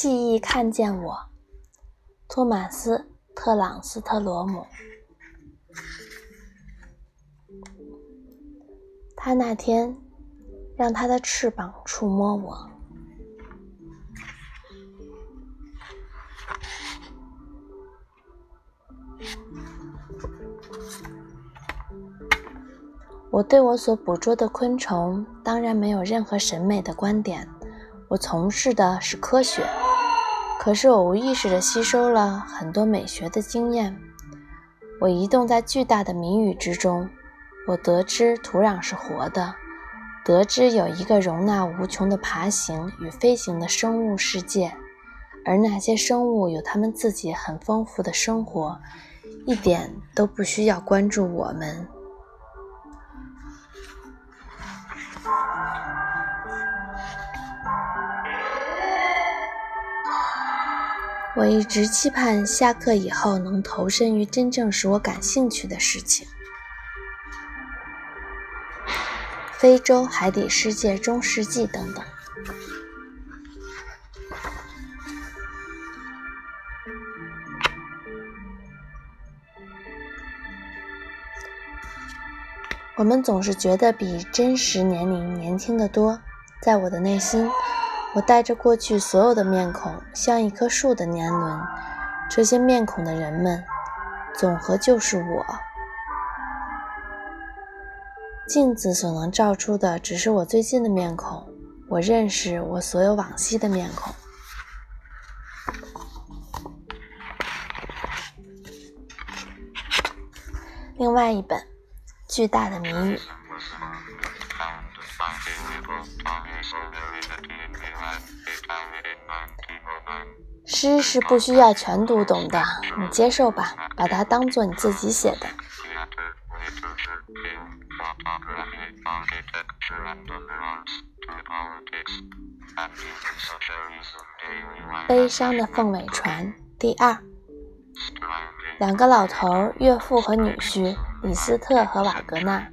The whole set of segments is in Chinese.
记忆看见我，托马斯·特朗斯特罗姆。他那天让他的翅膀触摸我。我对我所捕捉的昆虫当然没有任何审美的观点，我从事的是科学。可是我无意识地吸收了很多美学的经验。我移动在巨大的谜语之中，我得知土壤是活的，得知有一个容纳无穷的爬行与飞行的生物世界，而那些生物有他们自己很丰富的生活，一点都不需要关注我们。我一直期盼下课以后能投身于真正使我感兴趣的事情。非洲海底世界中世纪等等。我们总是觉得比真实年龄年轻的多，在我的内心。我带着过去所有的面孔，像一棵树的年轮。这些面孔的人们，总和就是我。镜子所能照出的，只是我最近的面孔。我认识我所有往昔的面孔。另外一本《巨大的谜语》。诗是不需要全读懂的，你接受吧，把它当做你自己写的。悲伤的凤尾船第二，两个老头，岳父和女婿，李斯特和瓦格纳，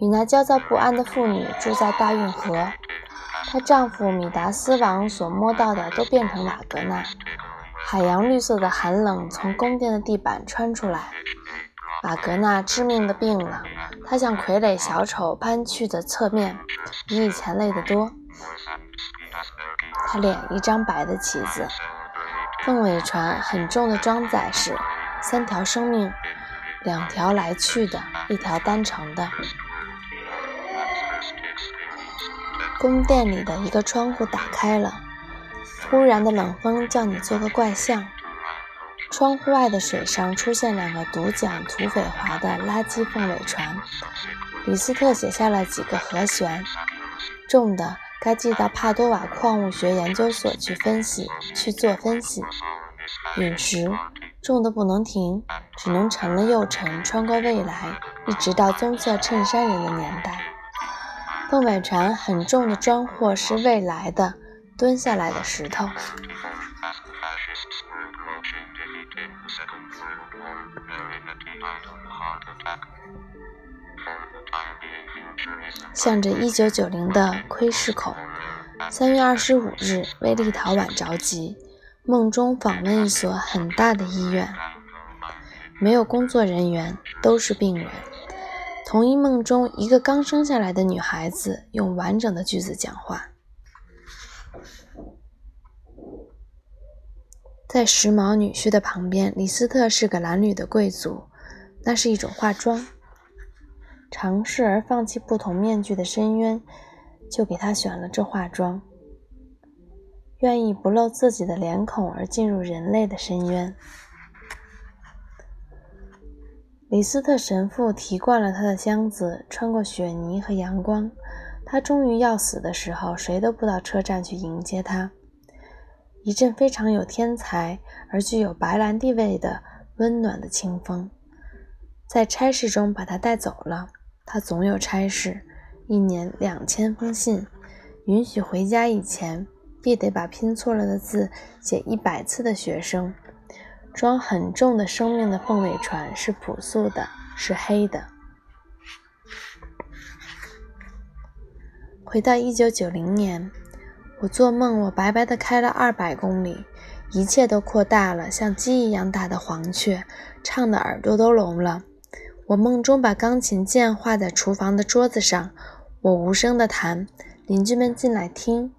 与那焦躁不安的妇女住在大运河。她丈夫米达斯王所摸到的都变成瓦格纳。海洋绿色的寒冷从宫殿的地板穿出来。瓦格纳致命的病了，他像傀儡小丑般去的侧面，比以前累得多。他脸一张白的旗子。凤尾船很重的装载是三条生命，两条来去的，一条单程的。宫殿里的一个窗户打开了，突然的冷风叫你做个怪象。窗户外的水上出现两个独桨土匪划的垃圾凤尾船。李斯特写下了几个和弦，重的该寄到帕多瓦矿物学研究所去分析，去做分析。陨石重的不能停，只能沉了又沉，穿过未来，一直到棕色衬衫人的年代。凤尾船很重的装货是未来的蹲下来的石头，向着一九九零的窥视口。三月二十五日，为立陶宛着急，梦中访问一所很大的医院，没有工作人员，都是病人。同一梦中，一个刚生下来的女孩子用完整的句子讲话。在时髦女婿的旁边，李斯特是个褴褛的贵族。那是一种化妆。尝试而放弃不同面具的深渊，就给他选了这化妆。愿意不露自己的脸孔而进入人类的深渊。李斯特神父提惯了他的箱子，穿过雪泥和阳光。他终于要死的时候，谁都不到车站去迎接他。一阵非常有天才而具有白兰地味的温暖的清风，在差事中把他带走了。他总有差事，一年两千封信，允许回家以前必得把拼错了的字写一百次的学生。装很重的生命的凤尾船是朴素的，是黑的。回到一九九零年，我做梦，我白白的开了二百公里，一切都扩大了，像鸡一样大的黄雀，唱的耳朵都聋了。我梦中把钢琴键画在厨房的桌子上，我无声的弹，邻居们进来听。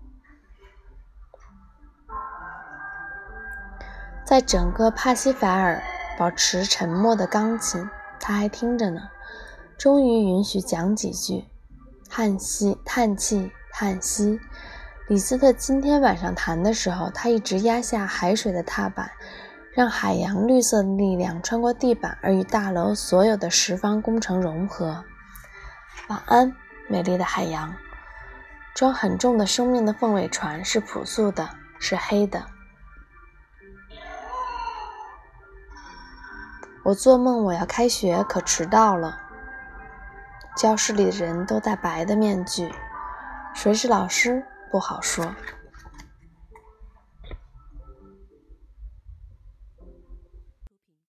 在整个帕西法尔保持沉默的钢琴，他还听着呢。终于允许讲几句，叹息、叹气、叹息。李斯特今天晚上弹的时候，他一直压下海水的踏板，让海洋绿色的力量穿过地板，而与大楼所有的十方工程融合。晚安，美丽的海洋。装很重的生命的凤尾船是朴素的，是黑的。我做梦我要开学，可迟到了。教室里的人都戴白的面具，谁是老师不好说。